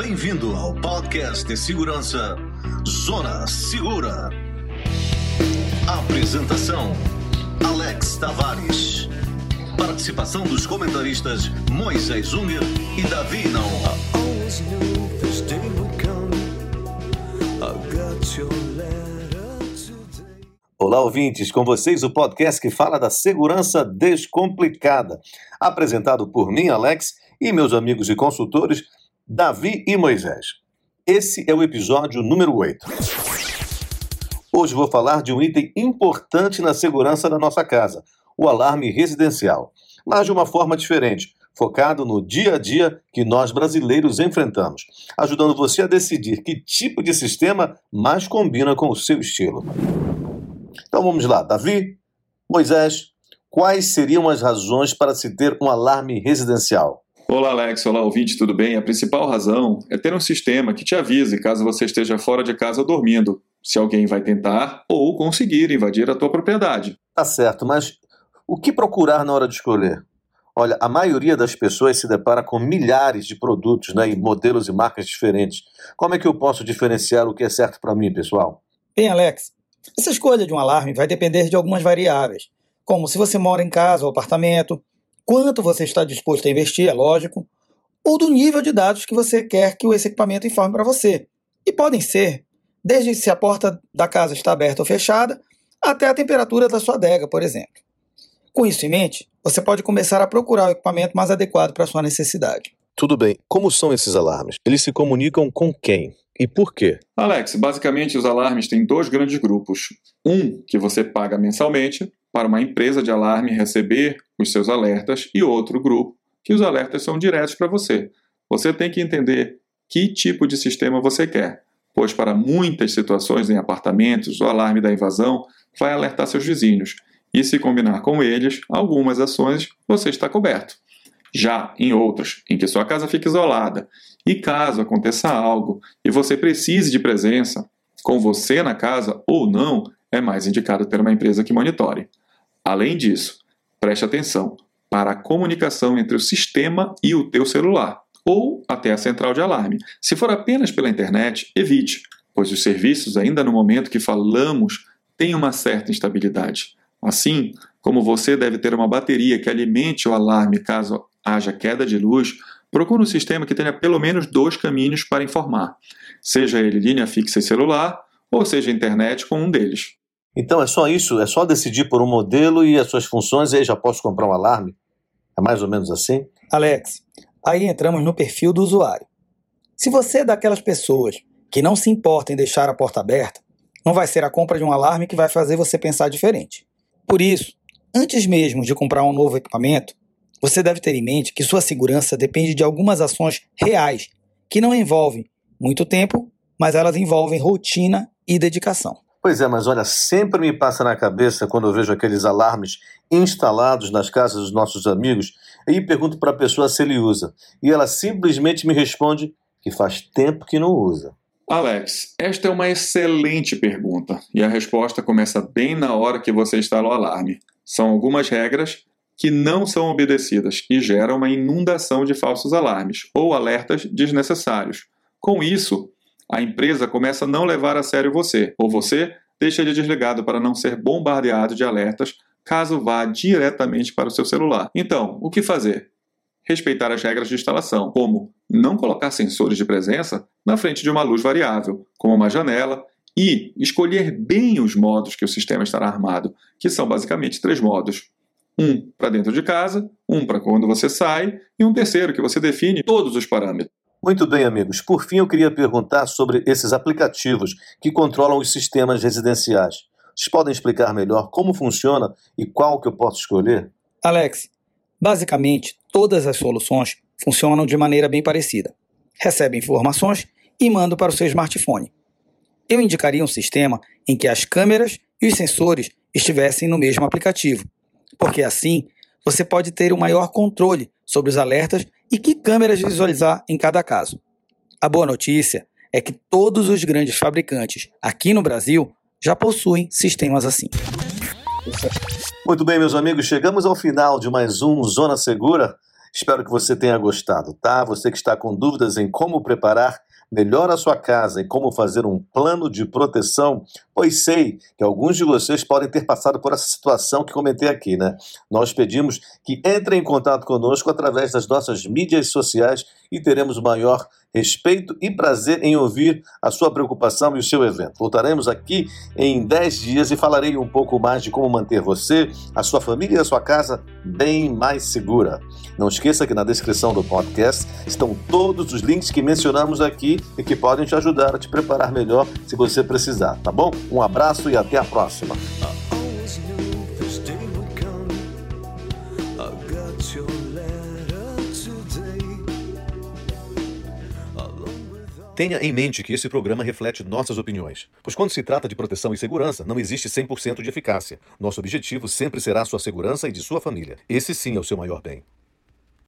Bem-vindo ao podcast de segurança Zona Segura. Apresentação: Alex Tavares. Participação dos comentaristas Moisés Unger e Davi Naon. Olá, ouvintes, com vocês o podcast que fala da segurança descomplicada, apresentado por mim, Alex, e meus amigos e consultores, Davi e Moisés. Esse é o episódio número 8. Hoje vou falar de um item importante na segurança da nossa casa, o alarme residencial, mas de uma forma diferente, focado no dia a dia que nós brasileiros enfrentamos, ajudando você a decidir que tipo de sistema mais combina com o seu estilo. Então vamos lá, Davi, Moisés, quais seriam as razões para se ter um alarme residencial? Olá, Alex. Olá, ouvinte, tudo bem? A principal razão é ter um sistema que te avise caso você esteja fora de casa dormindo, se alguém vai tentar ou conseguir invadir a tua propriedade. Tá certo, mas o que procurar na hora de escolher? Olha, a maioria das pessoas se depara com milhares de produtos né, e modelos e marcas diferentes. Como é que eu posso diferenciar o que é certo para mim, pessoal? Bem, Alex, essa escolha de um alarme vai depender de algumas variáveis, como se você mora em casa ou apartamento, quanto você está disposto a investir, é lógico, ou do nível de dados que você quer que esse equipamento informe para você. E podem ser desde se a porta da casa está aberta ou fechada, até a temperatura da sua adega, por exemplo. Com isso em mente, você pode começar a procurar o equipamento mais adequado para a sua necessidade. Tudo bem. Como são esses alarmes? Eles se comunicam com quem? E por quê? Alex, basicamente os alarmes têm dois grandes grupos. Um que você paga mensalmente para uma empresa de alarme receber os seus alertas e outro grupo que os alertas são diretos para você. Você tem que entender que tipo de sistema você quer, pois para muitas situações em apartamentos, o alarme da invasão vai alertar seus vizinhos e se combinar com eles algumas ações, você está coberto. Já em outras, em que sua casa fica isolada e caso aconteça algo e você precise de presença, com você na casa ou não, é mais indicado ter uma empresa que monitore. Além disso, preste atenção para a comunicação entre o sistema e o teu celular, ou até a central de alarme. Se for apenas pela internet, evite, pois os serviços, ainda no momento que falamos, têm uma certa instabilidade. Assim, como você deve ter uma bateria que alimente o alarme caso haja queda de luz, procure um sistema que tenha pelo menos dois caminhos para informar, seja ele linha fixa e celular, ou seja internet com um deles. Então é só isso? É só decidir por um modelo e as suas funções e aí já posso comprar um alarme? É mais ou menos assim? Alex, aí entramos no perfil do usuário. Se você é daquelas pessoas que não se importa em deixar a porta aberta, não vai ser a compra de um alarme que vai fazer você pensar diferente. Por isso, antes mesmo de comprar um novo equipamento, você deve ter em mente que sua segurança depende de algumas ações reais, que não envolvem muito tempo, mas elas envolvem rotina e dedicação. Pois é, mas olha, sempre me passa na cabeça quando eu vejo aqueles alarmes instalados nas casas dos nossos amigos e pergunto para a pessoa se ele usa. E ela simplesmente me responde que faz tempo que não usa. Alex, esta é uma excelente pergunta e a resposta começa bem na hora que você instala o alarme. São algumas regras que não são obedecidas e geram uma inundação de falsos alarmes ou alertas desnecessários. Com isso, a empresa começa a não levar a sério você, ou você deixa ele desligado para não ser bombardeado de alertas caso vá diretamente para o seu celular. Então, o que fazer? Respeitar as regras de instalação, como não colocar sensores de presença na frente de uma luz variável, como uma janela, e escolher bem os modos que o sistema estará armado, que são basicamente três modos. Um para dentro de casa, um para quando você sai, e um terceiro que você define todos os parâmetros. Muito bem, amigos. Por fim, eu queria perguntar sobre esses aplicativos que controlam os sistemas residenciais. Vocês podem explicar melhor como funciona e qual que eu posso escolher? Alex, basicamente, todas as soluções funcionam de maneira bem parecida. Recebe informações e manda para o seu smartphone. Eu indicaria um sistema em que as câmeras e os sensores estivessem no mesmo aplicativo, porque assim você pode ter um maior controle sobre os alertas e que câmeras visualizar em cada caso. A boa notícia é que todos os grandes fabricantes aqui no Brasil já possuem sistemas assim. Muito bem, meus amigos, chegamos ao final de mais um Zona Segura. Espero que você tenha gostado, tá? Você que está com dúvidas em como preparar melhor a sua casa e como fazer um plano de proteção, pois sei que alguns de vocês podem ter passado por essa situação que comentei aqui, né? Nós pedimos que entrem em contato conosco através das nossas mídias sociais e teremos maior respeito e prazer em ouvir a sua preocupação e o seu evento. Voltaremos aqui em 10 dias e falarei um pouco mais de como manter você, a sua família e a sua casa bem mais segura. Não esqueça que na descrição do podcast estão todos os links que mencionamos aqui e que podem te ajudar a te preparar melhor se você precisar, tá bom? Um abraço e até a próxima. Tenha em mente que esse programa reflete nossas opiniões, pois quando se trata de proteção e segurança, não existe 100% de eficácia. Nosso objetivo sempre será sua segurança e de sua família. Esse sim é o seu maior bem.